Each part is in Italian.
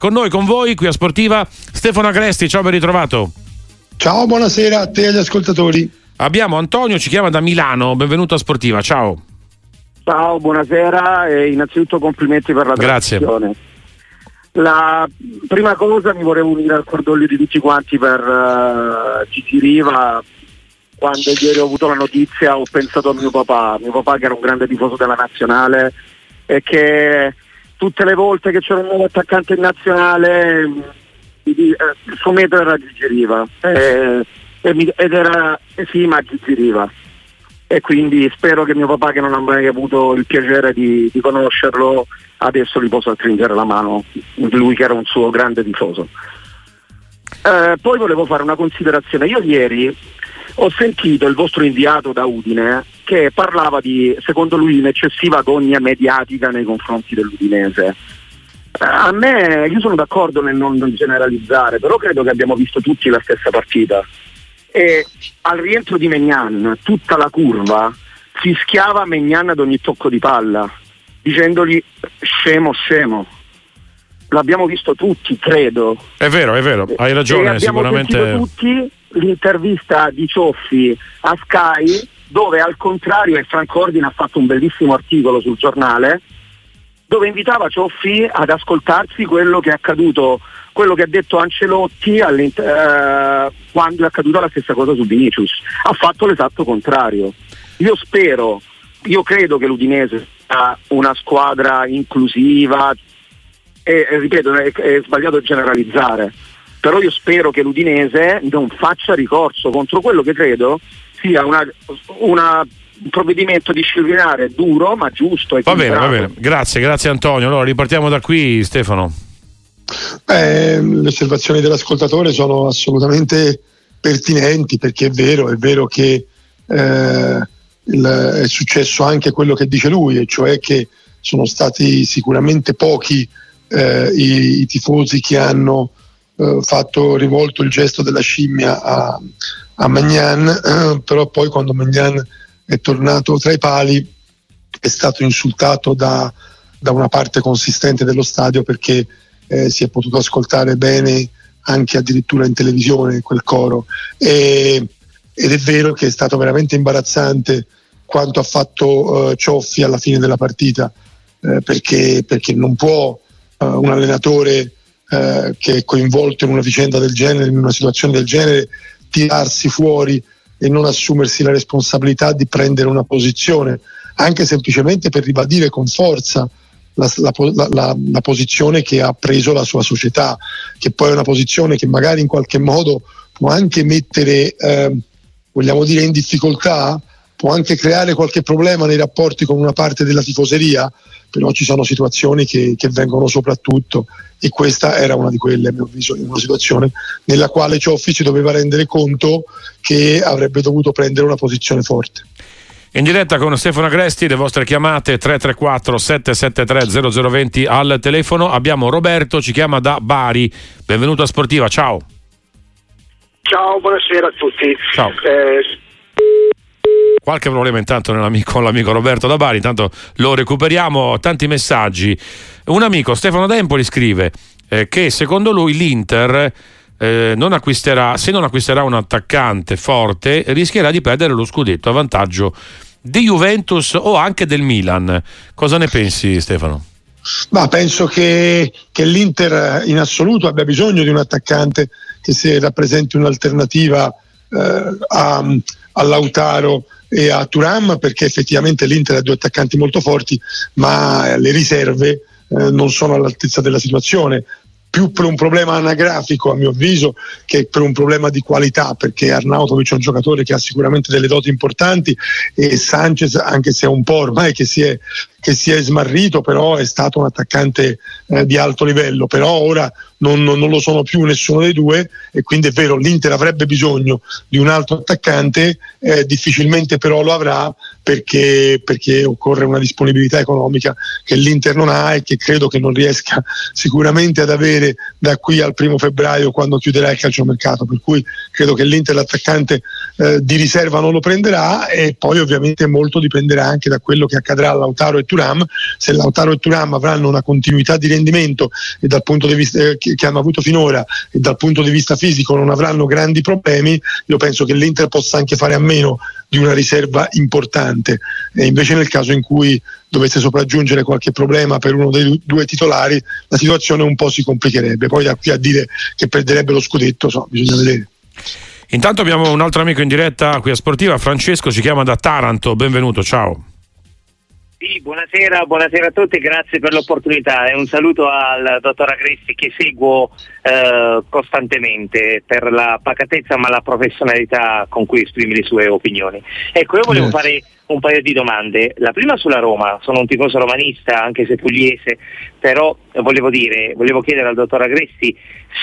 Con noi, con voi, qui a Sportiva, Stefano Agresti, ciao ben ritrovato. Ciao, buonasera a te e agli ascoltatori. Abbiamo Antonio, ci chiama da Milano, benvenuto a Sportiva, ciao. Ciao, buonasera e innanzitutto complimenti per la Grazie. La prima cosa mi vorrei unire al cordoglio di tutti quanti per uh, Gigi Riva. Quando ieri ho avuto la notizia ho pensato a mio papà, mio papà che era un grande tifoso della nazionale e che tutte le volte che c'era un nuovo attaccante in nazionale eh, il suo metodo era Gigi Riva. Eh, ed era eh, sì ma Gigi Riva. E quindi spero che mio papà che non ha mai avuto il piacere di, di conoscerlo adesso gli possa stringere la mano lui che era un suo grande tifoso. Eh, poi volevo fare una considerazione. Io ieri ho sentito il vostro inviato da Udine che parlava di, secondo lui, un'eccessiva gogna mediatica nei confronti dell'Udinese. Eh, a me, io sono d'accordo nel non generalizzare, però credo che abbiamo visto tutti la stessa partita. E al rientro di Megnan, tutta la curva fischiava Megnan ad ogni tocco di palla, dicendogli scemo, scemo. L'abbiamo visto tutti, credo. È vero, è vero, hai ragione, e sicuramente. tutti l'intervista di Cioffi a Sky dove al contrario e Franco Ordine ha fatto un bellissimo articolo sul giornale dove invitava Cioffi ad ascoltarsi quello che è accaduto, quello che ha detto Ancelotti eh, quando è accaduta la stessa cosa su Vinicius. Ha fatto l'esatto contrario. Io spero, io credo che l'Udinese sia una squadra inclusiva e, e ripeto, è, è sbagliato generalizzare, però io spero che l'Udinese non faccia ricorso contro quello che credo sia una, una un provvedimento disciplinare duro ma giusto. Va bene, va bene, grazie, grazie Antonio. Allora ripartiamo da qui Stefano. Eh, le osservazioni dell'ascoltatore sono assolutamente pertinenti perché è vero, è vero che eh, il, è successo anche quello che dice lui, e cioè che sono stati sicuramente pochi eh, i, i, tifosi che hanno eh, fatto rivolto il gesto della scimmia a, a Magnan, eh, però poi quando Magnan è tornato tra i pali è stato insultato da, da una parte consistente dello stadio perché eh, si è potuto ascoltare bene anche addirittura in televisione quel coro. E, ed è vero che è stato veramente imbarazzante quanto ha fatto uh, Cioffi alla fine della partita eh, perché, perché, non può uh, un allenatore uh, che è coinvolto in una vicenda del genere, in una situazione del genere, tirarsi fuori e non assumersi la responsabilità di prendere una posizione, anche semplicemente per ribadire con forza la, la, la, la, posizione che ha preso la sua società, che poi è una posizione che magari in qualche modo può anche mettere, eh, vogliamo dire, in difficoltà, può anche creare qualche problema nei rapporti con una parte della tifoseria, però ci sono situazioni che, che vengono soprattutto e questa era una di quelle, a mio avviso, una situazione nella quale Cioffi si doveva rendere conto che avrebbe dovuto prendere una posizione forte. In diretta con Stefano Agresti, le vostre chiamate 334 773 0020 al telefono. Abbiamo Roberto, ci chiama da Bari. Benvenuto a Sportiva, ciao. Ciao, buonasera a tutti. Ciao. Eh, qualche problema intanto con l'amico Roberto da Bari, intanto lo recuperiamo, tanti messaggi. Un amico, Stefano Dempoli, scrive eh, che secondo lui l'Inter eh, non se non acquisterà un attaccante forte, rischierà di perdere lo scudetto a vantaggio di Juventus o anche del Milan. Cosa ne pensi Stefano? Ma penso che, che l'Inter in assoluto abbia bisogno di un attaccante che si rappresenti un'alternativa eh, a, a Lautaro e a Turam perché effettivamente l'Inter ha due attaccanti molto forti ma le riserve eh, non sono all'altezza della situazione più per un problema anagrafico a mio avviso che per un problema di qualità perché Arnautovic è un giocatore che ha sicuramente delle doti importanti e Sanchez anche se è un po' ormai che si è, che si è smarrito però è stato un attaccante eh, di alto livello. Però ora non, non, non, lo sono più nessuno dei due e quindi è vero l'Inter avrebbe bisogno di un altro attaccante eh, difficilmente però lo avrà perché, perché, occorre una disponibilità economica che l'Inter non ha e che credo che non riesca sicuramente ad avere da qui al primo febbraio quando chiuderà il calciomercato, per cui credo che l'Inter l'attaccante eh, di riserva non lo prenderà e poi ovviamente molto dipenderà anche da quello che accadrà a Lautaro e Turam, se Lautaro e Turam avranno una continuità di rendimento di vista, eh, che hanno avuto finora e dal punto di vista fisico non avranno grandi problemi, io penso che l'Inter possa anche fare a meno di una riserva importante. E invece nel caso in cui dovesse sopraggiungere qualche problema per uno dei due titolari la situazione un po' si complicherebbe. Poi da qui a dire che perderebbe lo scudetto so, bisogna vedere. Intanto abbiamo un altro amico in diretta qui a Sportiva Francesco ci chiama da Taranto. Benvenuto ciao sì, buonasera, buonasera, a tutti, grazie per l'opportunità e un saluto al dottor Agressi che seguo eh, costantemente per la pacatezza ma la professionalità con cui esprime le sue opinioni. Ecco, io volevo fare un paio di domande. La prima sulla Roma, sono un tifoso romanista anche se pugliese, però volevo dire, volevo chiedere al dottor Agressi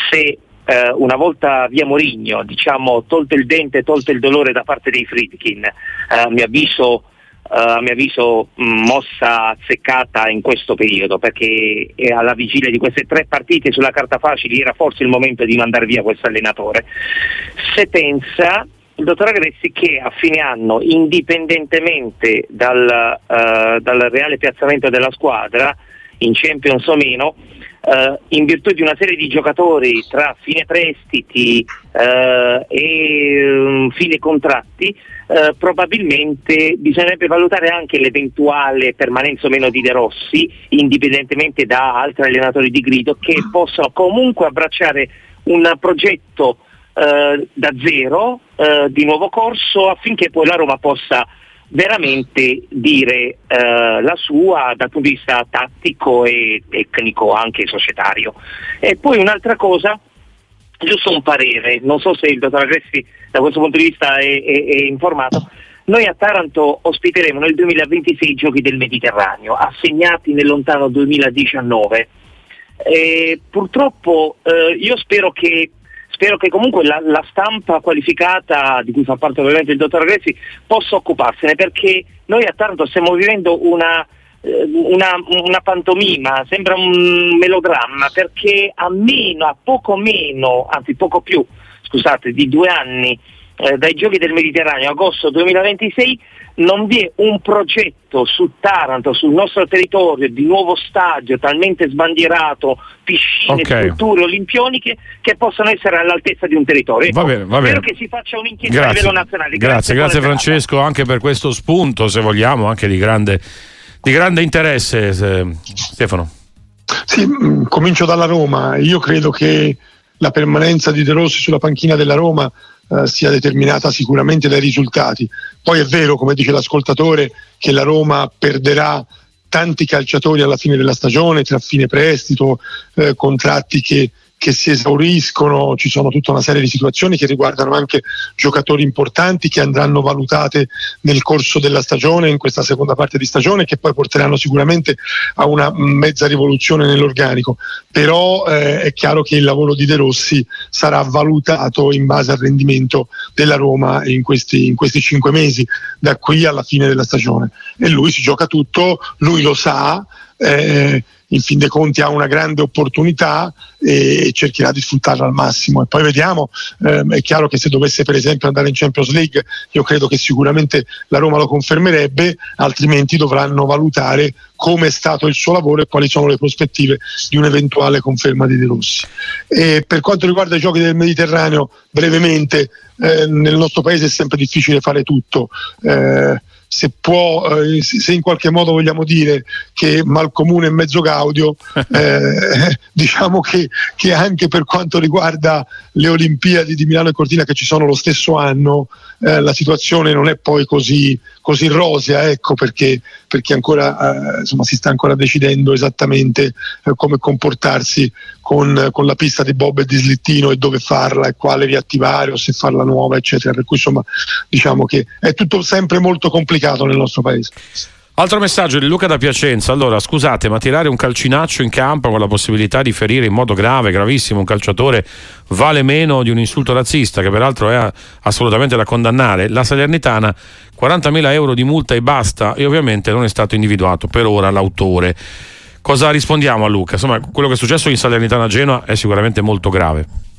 se eh, una volta via Morigno, diciamo, tolto il dente, tolto il dolore da parte dei Friedkin, eh, mi avviso a mio avviso mossa azzeccata in questo periodo perché alla vigilia di queste tre partite sulla carta facile era forse il momento di mandare via questo allenatore. Se pensa il dottor Agressi che a fine anno, indipendentemente dal, uh, dal reale piazzamento della squadra, in Champions o meno, Uh, in virtù di una serie di giocatori tra fine prestiti uh, e um, fine contratti, uh, probabilmente bisognerebbe valutare anche l'eventuale permanenza o meno di De Rossi, indipendentemente da altri allenatori di grido, che possono comunque abbracciare un progetto da zero di nuovo corso affinché poi la Roma possa veramente dire eh, la sua dal punto di vista tattico e tecnico, anche societario. E poi un'altra cosa, giusto un parere, non so se il dottor Agressi da questo punto di vista è, è, è informato. Noi a Taranto ospiteremo nel 2026 i giochi del Mediterraneo, assegnati nel lontano 2019. E purtroppo eh, io spero che spero che comunque la, la, stampa qualificata, di cui fa parte ovviamente il dottor Agressi, possa occuparsene, perché noi a Taranto stiamo vivendo una, eh, una, una, pantomima, sembra un melodramma, perché a meno, a poco meno, anzi poco più, scusate, di due anni eh, dai Giochi del Mediterraneo, agosto 2026, non vi è un progetto su Taranto, sul nostro territorio, di nuovo stadio talmente sbandierato, piscine, okay. strutture olimpioniche che possano essere all'altezza di un territorio. Va bene, va bene. Spero che si faccia un'inchiesta a livello nazionale. Grazie, grazie, grazie Francesco anche per questo spunto, se vogliamo, anche di grande, di grande interesse. Stefano. Sì, mm, comincio dalla Roma. Io credo che la permanenza di De Rossi sulla panchina della Roma eh, sia determinata sicuramente dai risultati. Poi è vero, come dice l'ascoltatore, che la Roma perderà tanti calciatori alla fine della stagione, tra fine prestito, eh, contratti che che si esauriscono, ci sono tutta una serie di situazioni che riguardano anche giocatori importanti che andranno valutate nel corso della stagione, in questa seconda parte di stagione, che poi porteranno sicuramente a una mezza rivoluzione nell'organico. Però eh, è chiaro che il lavoro di De Rossi sarà valutato in base al rendimento della Roma in questi, in questi cinque mesi, da qui alla fine della stagione. E lui si gioca tutto, lui lo sa. Eh, in fin dei conti ha una grande opportunità e cercherà di sfruttarla al massimo. E poi vediamo ehm, è chiaro che se dovesse per esempio andare in Champions League io credo che sicuramente la Roma lo confermerebbe altrimenti dovranno valutare come è stato il suo lavoro e quali sono le prospettive di un'eventuale conferma di De Rossi. E per quanto riguarda i giochi del Mediterraneo brevemente eh, nel nostro paese è sempre difficile fare tutto. Eh, se, può, eh, se in qualche modo vogliamo dire che Malcomune è mezzo Gaudio, eh, diciamo che, che, anche per quanto riguarda le Olimpiadi di Milano e Cortina che ci sono lo stesso anno, eh, la situazione non è poi così, così rosea, ecco perché, perché ancora, eh, insomma, si sta ancora decidendo esattamente eh, come comportarsi con, con, la pista di Bob e di Slittino e dove farla e quale riattivare o se farla nuova, eccetera. Per cui insomma diciamo che è tutto sempre molto complicato nel nostro paese. Altro messaggio di Luca da Piacenza. Allora, scusate, ma tirare un calcinaccio in campo con la possibilità di ferire in modo grave, gravissimo, un calciatore vale meno di un insulto razzista, che peraltro è assolutamente da condannare. La Salernitana, 40.000 euro di multa e basta, e ovviamente non è stato individuato per ora l'autore. Cosa rispondiamo a Luca? Insomma, quello che è successo in Salernitana a Genoa è sicuramente molto grave.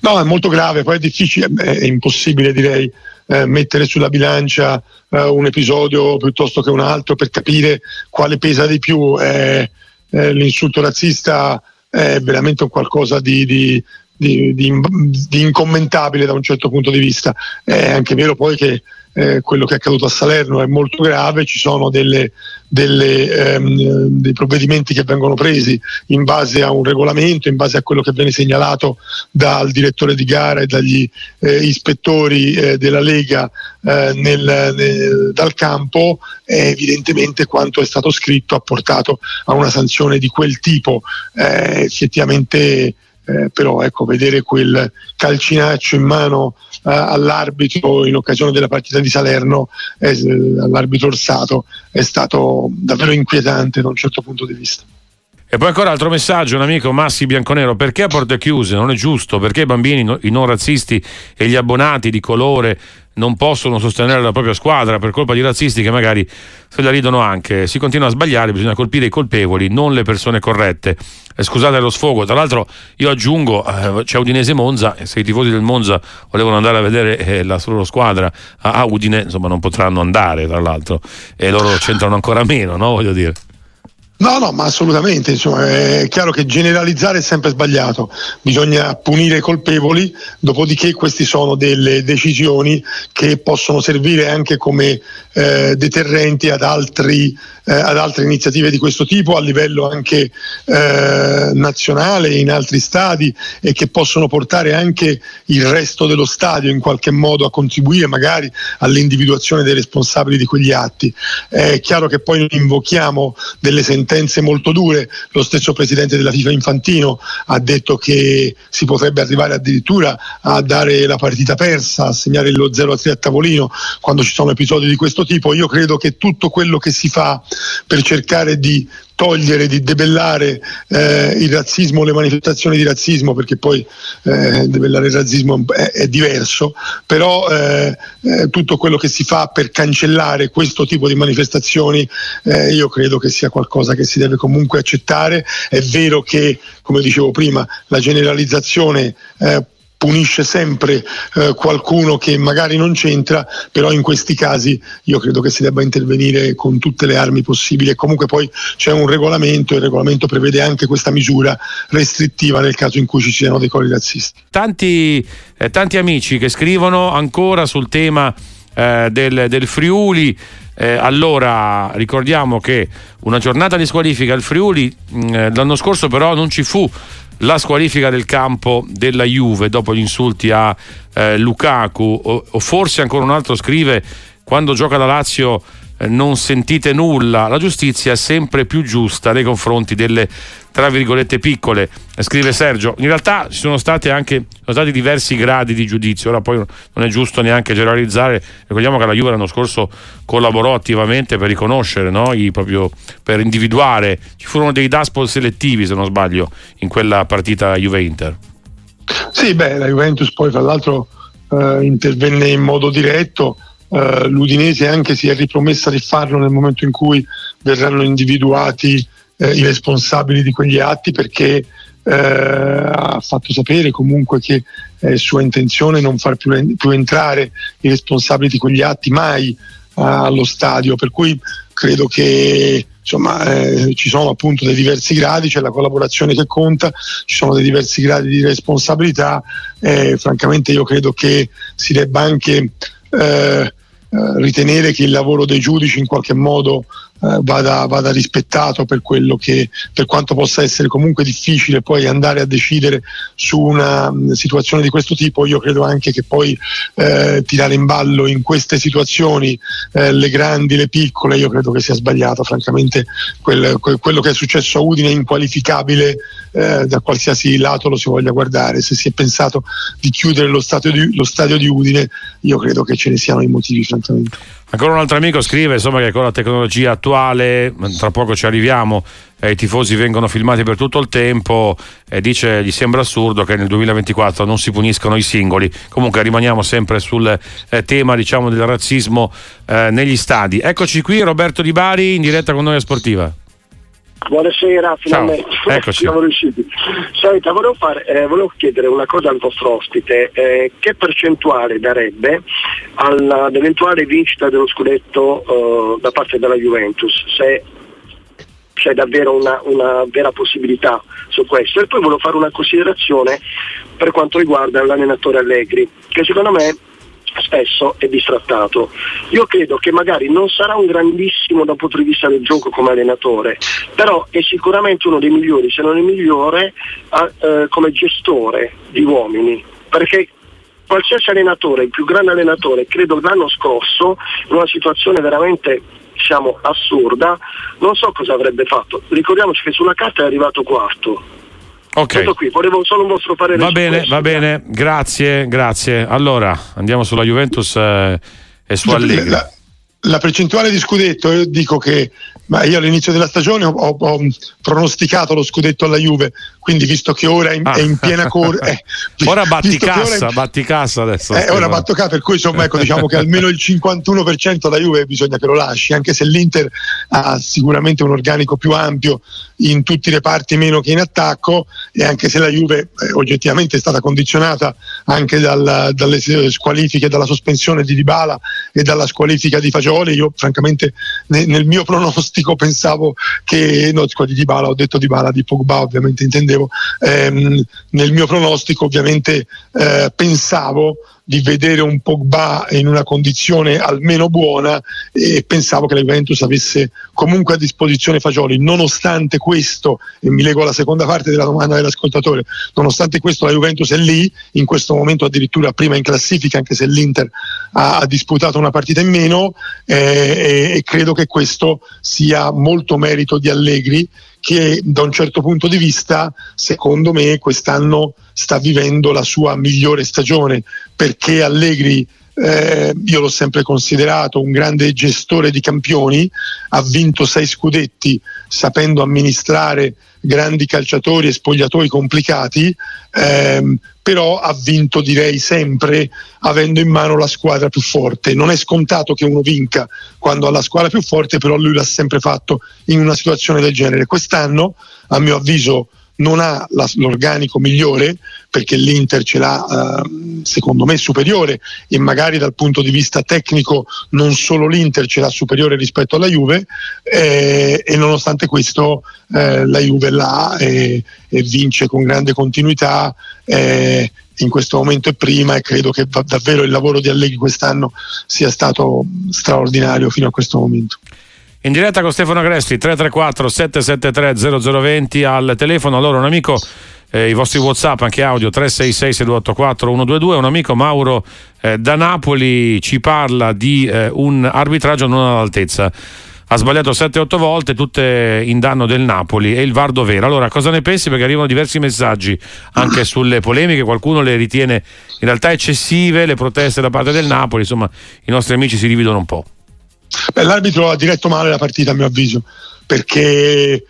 No, è molto grave, poi è difficile, è impossibile direi eh, mettere sulla bilancia eh, un episodio piuttosto che un altro per capire quale pesa di più. Eh, l'insulto razzista è veramente qualcosa di, di, di, di, incommentabile da un certo punto di vista. È anche vero poi che eh, quello che è accaduto a Salerno è molto grave, ci sono delle, delle, ehm, dei provvedimenti che vengono presi in base a un regolamento, in base a quello che viene segnalato dal direttore di gara e dagli eh, ispettori eh, della Lega eh, nel, nel, dal campo, evidentemente quanto è stato scritto ha portato a una sanzione di quel tipo. Eh, effettivamente eh, però ecco, vedere quel calcinaccio in mano eh, all'arbitro in occasione della partita di Salerno, eh, all'arbitro Orsato, è stato davvero inquietante da un certo punto di vista. E poi ancora altro messaggio, un amico Massi Bianconero, perché a porte chiuse? Non è giusto, perché i bambini, i non razzisti e gli abbonati di colore non possono sostenere la propria squadra per colpa di razzisti che magari se la ridono anche. Si continua a sbagliare, bisogna colpire i colpevoli, non le persone corrette. Eh, scusate lo sfogo, tra l'altro io aggiungo, eh, c'è Udinese Monza e se i tifosi del Monza volevano andare a vedere eh, la loro squadra a, a Udine, insomma non potranno andare tra l'altro e loro c'entrano ancora meno, no? Voglio dire. No, no, ma assolutamente, insomma, è chiaro che generalizzare è sempre sbagliato, bisogna punire i colpevoli, dopodiché queste sono delle decisioni che possono servire anche come eh, deterrenti ad, altri, eh, ad, altre iniziative di questo tipo a livello anche eh, nazionale, in altri stadi e che possono portare anche il resto dello stadio in qualche modo a contribuire magari all'individuazione dei responsabili di quegli atti. È chiaro che poi invochiamo delle sentenze sentenze molto dure. Lo stesso presidente della FIFA Infantino ha detto che si potrebbe arrivare addirittura a dare la partita persa, a segnare lo 0-3 a tavolino quando ci sono episodi di questo tipo. Io credo che tutto quello che si fa per cercare di togliere, di debellare eh, il razzismo, le manifestazioni di razzismo, perché poi eh, debellare il razzismo è, è diverso, però eh, eh tutto quello che si fa per cancellare questo tipo di manifestazioni eh, io credo che sia qualcosa che si deve comunque accettare. È vero che, come dicevo prima, la generalizzazione eh, punisce sempre eh, qualcuno che magari non c'entra, però in questi casi io credo che si debba intervenire con tutte le armi possibili e comunque poi c'è un regolamento e il regolamento prevede anche questa misura restrittiva nel caso in cui ci siano dei cori razzisti. Tanti, eh, tanti amici che scrivono ancora sul tema eh, del, del Friuli. Eh, allora ricordiamo che una giornata di squalifica al Friuli mh, eh, l'anno scorso però non ci fu la squalifica del campo della Juve dopo gli insulti a eh, Lukaku. O, o, forse ancora un altro scrive quando gioca la Lazio non sentite nulla, la giustizia è sempre più giusta nei confronti delle tra virgolette piccole, scrive Sergio. In realtà ci sono, state anche, sono stati diversi gradi di giudizio, ora poi non è giusto neanche generalizzare, ricordiamo che la Juve l'anno scorso collaborò attivamente per riconoscere, no? I, proprio per individuare, ci furono dei daspol selettivi se non sbaglio in quella partita Juve-Inter. Sì, beh, la Juventus poi tra l'altro eh, intervenne in modo diretto, eh, l'Udinese anche si è ripromessa di farlo nel momento in cui verranno individuati eh, i responsabili di quegli atti perché eh, ha fatto sapere comunque che è sua intenzione non far più, più entrare i responsabili di quegli atti mai eh, allo stadio, per cui credo che insomma, eh, ci sono appunto dei diversi gradi, c'è la collaborazione che conta, ci sono dei diversi gradi di responsabilità e francamente io credo che si debba anche eh, eh, ritenere che il lavoro dei giudici in qualche modo eh, vada, vada, rispettato per, che, per quanto possa essere comunque difficile poi andare a decidere su una mh, situazione di questo tipo, io credo anche che poi eh, tirare in ballo in queste situazioni eh, le grandi, le piccole, io credo che sia sbagliato, francamente quel, quel, quello che è successo a Udine è inqualificabile eh, da qualsiasi lato lo si voglia guardare, se si è pensato di chiudere lo stadio di, lo stadio di Udine io credo che ce ne siano i motivi francamente. Ancora un altro amico scrive insomma, che con la tecnologia attuale, tra poco ci arriviamo, eh, i tifosi vengono filmati per tutto il tempo e dice gli sembra assurdo che nel 2024 non si puniscono i singoli. Comunque rimaniamo sempre sul eh, tema diciamo, del razzismo eh, negli stadi. Eccoci qui Roberto Di Bari in diretta con noi a Sportiva. Buonasera, finalmente Eccoci. siamo riusciti. Senta, volevo, fare, eh, volevo, chiedere una cosa al vostro ospite, eh, che percentuale darebbe all'eventuale vincita dello scudetto eh, da parte della Juventus, se c'è davvero una, una, vera possibilità su questo. E poi volevo fare una considerazione per quanto riguarda l'allenatore Allegri, che secondo me spesso è distrattato. Io credo che magari non sarà un grandissimo dal punto di vista del gioco come allenatore, però è sicuramente uno dei migliori, se non il migliore, eh, come gestore di uomini, perché qualsiasi allenatore, il più grande allenatore, credo l'anno scorso, in una situazione veramente diciamo, assurda, non so cosa avrebbe fatto. Ricordiamoci che sulla carta è arrivato quarto Ok. Tutto qui, volevo solo un vostro parere. Va bene, questo. va bene, grazie, grazie. Allora, andiamo sulla Juventus eh, e su Allegri. La, percentuale di scudetto, io dico che ma io all'inizio della stagione ho, ho- pronosticato lo scudetto alla Juve, quindi visto che ora è in, Ah. è in piena corsa. eh, Ora batti cassa, batti cassa adesso. Eh, ora batto capo, per cui insomma ecco, diciamo che almeno il 51% la Juve bisogna che lo lasci, anche se l'Inter ha sicuramente un organico più ampio in tutti i reparti meno che in attacco e anche se la Juve eh, oggettivamente è stata condizionata anche dal- dalle squalifiche, dalla sospensione di Dybala e dalla squalifica di Fagioli, io francamente ne- nel mio pronostico pensavo che, no di Dybala, ho detto Dybala, di Pogba ovviamente intendevo, ehm, nel mio pronostico ovviamente eh, pensavo di vedere un Pogba in una condizione almeno buona e pensavo che la Juventus avesse comunque a disposizione Fagioli. Nonostante questo, e mi leggo alla seconda parte della domanda dell'ascoltatore, nonostante questo la Juventus è lì, in questo momento addirittura prima in classifica, anche se l'Inter ha, ha disputato una partita in meno eh, e, e credo che questo sia molto merito di Allegri che da un certo punto di vista, secondo me, quest'anno sta vivendo la sua migliore stagione perché Allegri eh, io l'ho sempre considerato un grande gestore di campioni, ha vinto sei scudetti sapendo amministrare grandi calciatori e spogliatoi complicati, ehm, però ha vinto direi sempre avendo in mano la squadra più forte. Non è scontato che uno vinca quando ha la squadra più forte, però lui l'ha sempre fatto in una situazione del genere. Quest'anno, a mio avviso, non ha la- l'organico migliore perché l'Inter ce l'ha eh, secondo me superiore e magari dal punto di vista tecnico non solo l'Inter ce l'ha superiore rispetto alla Juve eh, e nonostante questo eh, la Juve l'ha e, e vince con grande continuità eh, in questo momento è prima e credo che davvero il lavoro di Allegri quest'anno sia stato straordinario fino a questo momento. In diretta con Stefano Agresti 334 773 0020 al telefono. Allora, un amico, eh, i vostri WhatsApp, anche audio 366 6284 122. Un amico Mauro eh, da Napoli ci parla di eh, un arbitraggio non all'altezza. Ha sbagliato 7-8 volte, tutte in danno del Napoli e il VAR dov'era. Allora, cosa ne pensi? Perché arrivano diversi messaggi anche sulle polemiche, qualcuno le ritiene in realtà eccessive, le proteste da parte del Napoli, insomma, i nostri amici si dividono un po'. Beh, l'arbitro ha diretto male la partita a mio avviso perché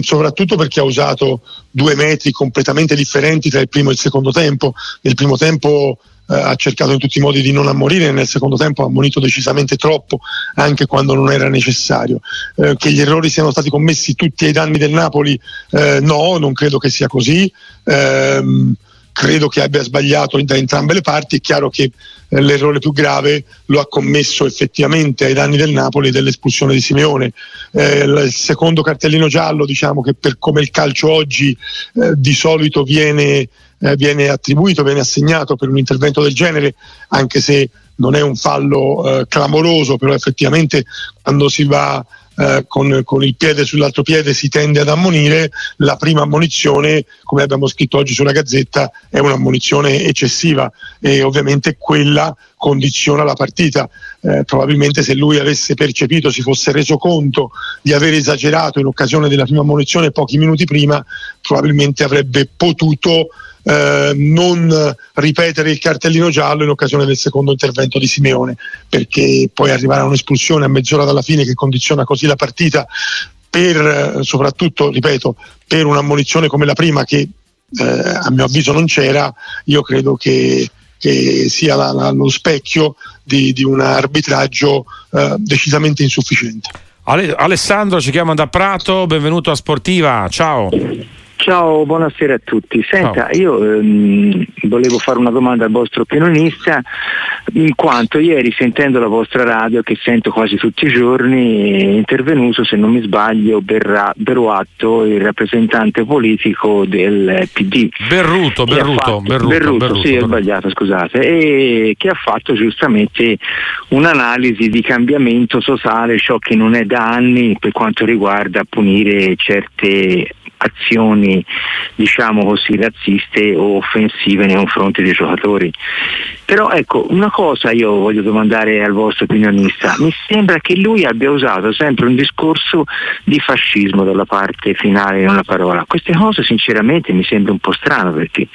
soprattutto perché ha usato due metri completamente differenti tra il primo e il secondo tempo. Nel primo tempo eh, ha cercato in tutti i modi di non ammonire nel secondo tempo ha ammonito decisamente troppo anche quando non era necessario. Eh, che gli errori siano stati commessi tutti ai danni del Napoli eh, no non credo che sia così. Ehm, credo che abbia sbagliato da entrambe le parti. È chiaro che eh, l'errore più grave lo ha commesso effettivamente ai danni del Napoli dell'espulsione di Simeone. Eh, il secondo cartellino giallo, diciamo che per come il calcio oggi eh, di solito viene, eh, viene attribuito, viene assegnato per un intervento del genere, anche se non è un fallo eh, clamoroso, però effettivamente quando si va eh, con, con il piede sull'altro piede si tende ad ammonire, la prima ammonizione, come abbiamo scritto oggi sulla Gazzetta, è un'ammonizione eccessiva e ovviamente quella condiziona la partita. Eh, probabilmente se lui avesse percepito, si fosse reso conto di aver esagerato in occasione della prima ammonizione pochi minuti prima, probabilmente avrebbe potuto eh, non ripetere il cartellino giallo in occasione del secondo intervento di Simeone, perché poi arrivare a un'espulsione a mezz'ora dalla fine che condiziona così la partita per soprattutto, ripeto, per un'ammonizione come la prima che eh, a mio avviso non c'era, io credo che, che sia la, la, lo specchio di, di un arbitraggio eh, decisamente insufficiente. Ale- Alessandro ci chiama da Prato, benvenuto a Sportiva, ciao. Ciao, buonasera a tutti. Senta, Ciao. io ehm, volevo fare una domanda al vostro opinionista, in quanto ieri sentendo la vostra radio, che sento quasi tutti i giorni, è intervenuto, se non mi sbaglio, Berra, Beruatto, il rappresentante politico del PD. Berruto, Berruto, fatto, Berruto, Berruto, Berruto, sì, ho sbagliato, scusate, e che ha fatto giustamente un'analisi di cambiamento sociale, ciò che non è da anni per quanto riguarda punire certe azioni diciamo così razziste o offensive nei confronti dei giocatori. Però ecco, una cosa io voglio domandare al vostro opinionista, mi sembra che lui abbia usato sempre un discorso di fascismo dalla parte finale di una parola. Queste cose sinceramente mi sembra un po' strano perché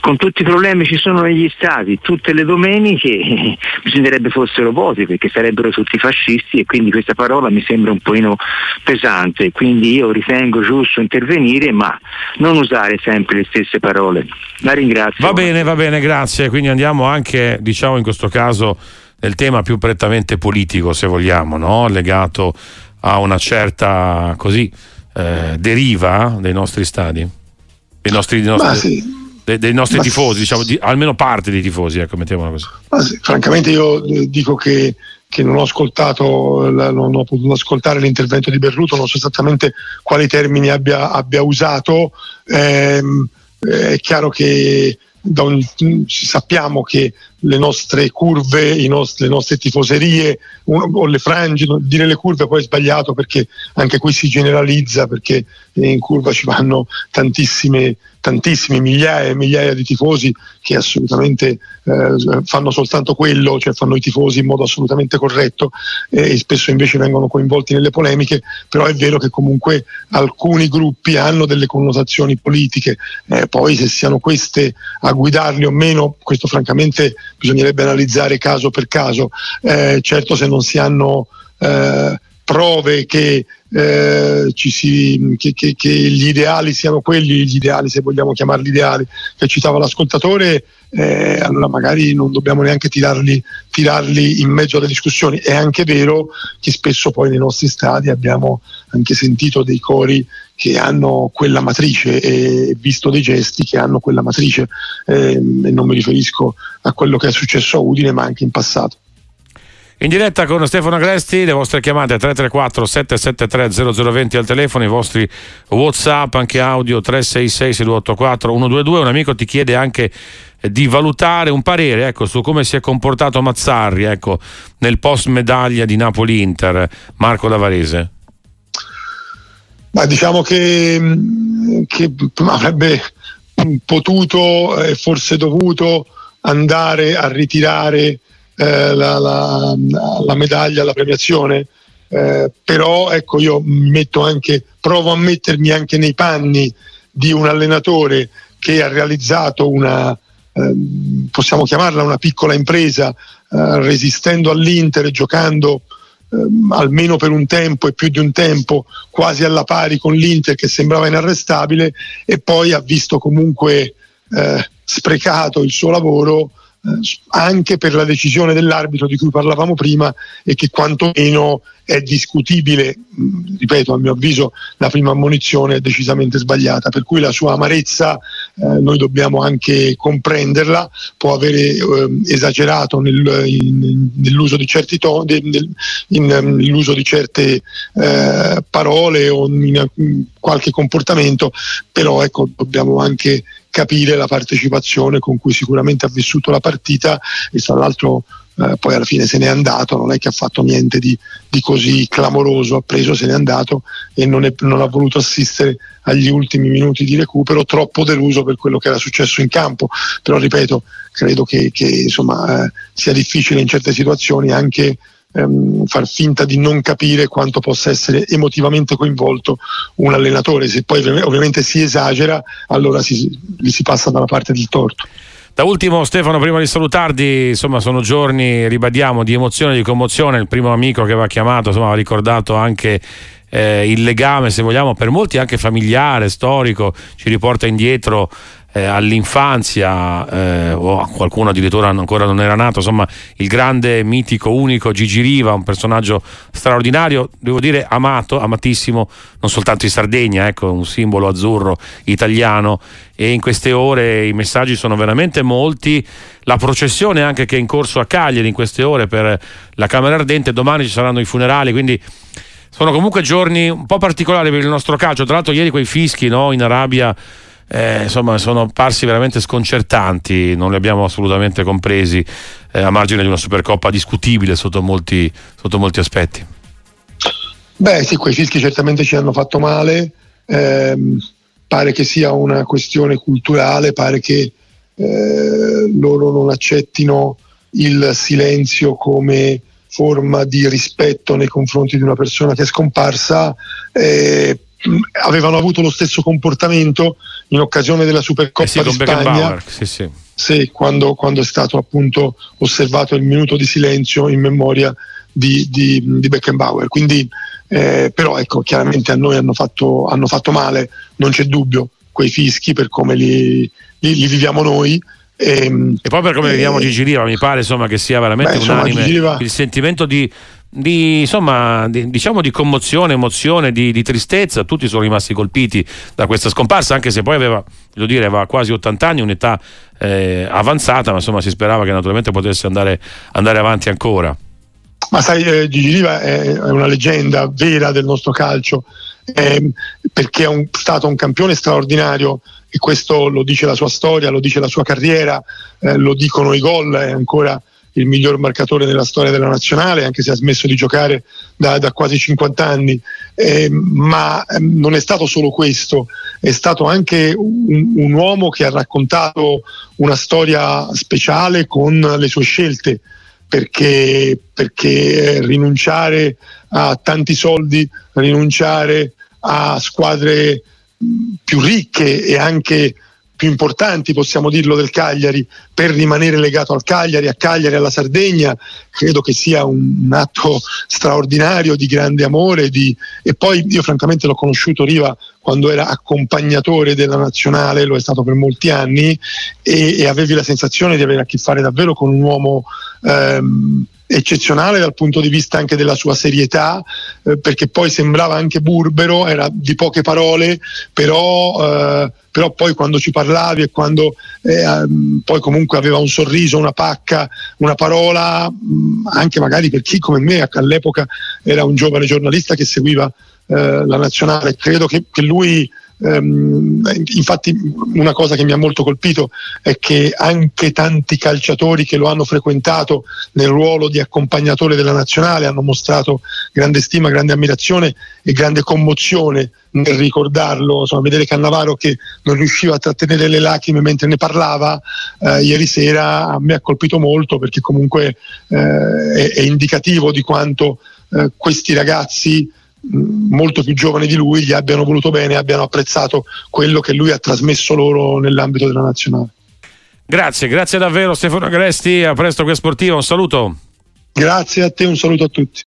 con tutti i problemi ci sono negli stati, tutte le domeniche bisognerebbe fossero voti perché sarebbero tutti fascisti e quindi questa parola mi sembra un pochino pesante, quindi io ritengo giusto intervenire ma non usare sempre le stesse parole. La ringrazio. Va bene, va bene, grazie. Quindi andiamo anche, diciamo in questo caso, nel tema più prettamente politico, se vogliamo, no? legato a una certa così eh, deriva dei nostri stadi, dei nostri, dei nostri, sì. dei, dei nostri tifosi, diciamo, di, almeno parte dei tifosi, ecco, mettiamola così. Sì. francamente io eh, dico che che non ho ascoltato, non ho potuto ascoltare l'intervento di Berruto, non so esattamente quali termini abbia, abbia usato. Eh, è chiaro che un, sappiamo che le nostre curve, nostri, le nostre tifoserie o le frange, dire le curve poi è sbagliato perché anche qui si generalizza perché in curva ci vanno tantissime, tantissime migliaia e migliaia di tifosi che assolutamente eh, fanno soltanto quello, cioè fanno i tifosi in modo assolutamente corretto eh, e spesso invece vengono coinvolti nelle polemiche, però è vero che comunque alcuni gruppi hanno delle connotazioni politiche, eh, poi se siano queste a guidarli o meno, questo francamente bisognerebbe analizzare caso per caso. Eh, certo se non si hanno eh, prove che, eh, si, che, che, che, gli ideali siano quelli, gli ideali se vogliamo chiamarli ideali, che citava l'ascoltatore, eh, allora magari non dobbiamo neanche tirarli, tirarli, in mezzo alle discussioni. È anche vero che spesso poi nei nostri stadi abbiamo anche sentito dei cori che hanno quella matrice e visto dei gesti che hanno quella matrice eh, e non mi riferisco a quello che è successo a Udine ma anche in passato. In diretta con Stefano Agresti, le vostre chiamate 334 773 0020 al telefono, i vostri WhatsApp, anche audio 366 6284 122. Un amico ti chiede anche di valutare un parere ecco, su come si è comportato Mazzarri ecco, nel post medaglia di Napoli-Inter. Marco Davarese. Ma diciamo che, che avrebbe potuto e forse dovuto andare a ritirare eh, la, la, la, medaglia, la premiazione. Eh, però ecco io anche, provo a mettermi anche nei panni di un allenatore che ha realizzato una, eh, possiamo chiamarla una piccola impresa, eh, resistendo all'Inter e giocando ehm, almeno per un tempo e più di un tempo quasi alla pari con l'Inter che sembrava inarrestabile e poi ha visto comunque eh, sprecato il suo lavoro eh, anche per la decisione dell'arbitro di cui parlavamo prima e che quantomeno è discutibile, ripeto, a mio avviso la prima ammonizione è decisamente sbagliata, per cui la sua amarezza eh, noi dobbiamo anche comprenderla, può avere eh, esagerato nel, in, nell'uso di certi toni, in, nell'uso di certe eh, parole o in, in qualche comportamento, però ecco, dobbiamo anche capire la partecipazione con cui sicuramente ha vissuto la partita e tra l'altro eh, poi alla fine se n'è andato, non è che ha fatto niente di, di così clamoroso, ha preso, se n'è andato e non, è, non, ha voluto assistere agli ultimi minuti di recupero, troppo deluso per quello che era successo in campo, però ripeto, credo che, che insomma, eh, sia difficile in certe situazioni anche ehm, far finta di non capire quanto possa essere emotivamente coinvolto un allenatore. Se poi ovviamente si esagera, allora si, si passa dalla parte del torto. Da ultimo Stefano, prima di salutarti, insomma sono giorni, ribadiamo, di emozione, di commozione, il primo amico che aveva chiamato, insomma ha ricordato anche eh, il legame, se vogliamo, per molti anche familiare, storico, ci riporta indietro eh, all'infanzia eh, o qualcuno addirittura ancora non era nato, insomma il grande, mitico, unico Gigi Riva, un personaggio straordinario, devo dire amato, amatissimo non soltanto in Sardegna, ecco, un simbolo azzurro italiano. E in queste ore i messaggi sono veramente molti, la processione anche che è in corso a Cagliari in queste ore per la Camera Ardente, domani ci saranno i funerali, quindi sono comunque giorni un po' particolari per il nostro calcio, tra l'altro ieri quei fischi no, in Arabia eh, insomma, sono parsi veramente sconcertanti, non li abbiamo assolutamente compresi eh, a margine di una Supercoppa discutibile sotto molti, sotto molti aspetti. Beh sì, quei fischi certamente ci hanno fatto male, eh, pare che sia una questione culturale, pare che eh, loro non accettino il silenzio come forma di rispetto nei confronti di una persona che è scomparsa. Eh, avevano avuto lo stesso comportamento in occasione della Supercoppa eh sì, di Spagna. sì, sì. Sì, quando, quando, è stato appunto osservato il minuto di silenzio in memoria di, di, di Beckenbauer. Quindi eh, però ecco chiaramente a noi hanno fatto, hanno fatto, male non c'è dubbio quei fischi per come li, li, li viviamo noi. E, ehm, e, poi per come eh, vediamo Gigi Riva mi pare insomma, che sia veramente beh, insomma, unanime Riva... il sentimento di di, insomma, di, diciamo di commozione, emozione, di, di, tristezza, tutti sono rimasti colpiti da questa scomparsa, anche se poi aveva, dire, aveva quasi 80 anni, un'età eh, avanzata, ma insomma si sperava che naturalmente potesse andare, andare avanti ancora. Ma sai, eh, Gigi Riva è una leggenda vera del nostro calcio, eh, perché è un, stato un campione straordinario e questo lo dice la sua storia, lo dice la sua carriera, eh, lo dicono i gol, è ancora il miglior marcatore nella storia della nazionale, anche se ha smesso di giocare da, da quasi 50 anni. Eh, ma ehm, non è stato solo questo, è stato anche un, un, uomo che ha raccontato una storia speciale con le sue scelte. Perché, perché rinunciare a tanti soldi, rinunciare a squadre più ricche e anche più importanti, possiamo dirlo, del Cagliari per rimanere legato al Cagliari, a Cagliari, alla Sardegna, credo che sia un, atto straordinario di grande amore di... e poi io francamente l'ho conosciuto Riva quando era accompagnatore della nazionale, lo è stato per molti anni e, e avevi la sensazione di avere a che fare davvero con un uomo ehm, eccezionale dal punto di vista anche della sua serietà, eh, perché poi sembrava anche burbero, era di poche parole, però, eh, però poi quando ci parlavi e quando eh, ehm, poi comunque aveva un sorriso, una pacca, una parola, mm, anche magari per chi come me all'epoca era un giovane giornalista che seguiva eh, la nazionale, credo che, che lui infatti una cosa che mi ha molto colpito è che anche tanti calciatori che lo hanno frequentato nel ruolo di accompagnatore della nazionale hanno mostrato grande stima, grande ammirazione e grande commozione nel ricordarlo, insomma, vedere Cannavaro che non riusciva a trattenere le lacrime mentre ne parlava eh, ieri sera a me ha colpito molto perché comunque eh, è, è, indicativo di quanto eh, questi ragazzi molto più giovani di lui gli abbiano voluto bene abbiano apprezzato quello che lui ha trasmesso loro nell'ambito della nazionale. Grazie, grazie davvero Stefano Agresti, a presto qui a Sportiva, un saluto. Grazie a te, un saluto a tutti.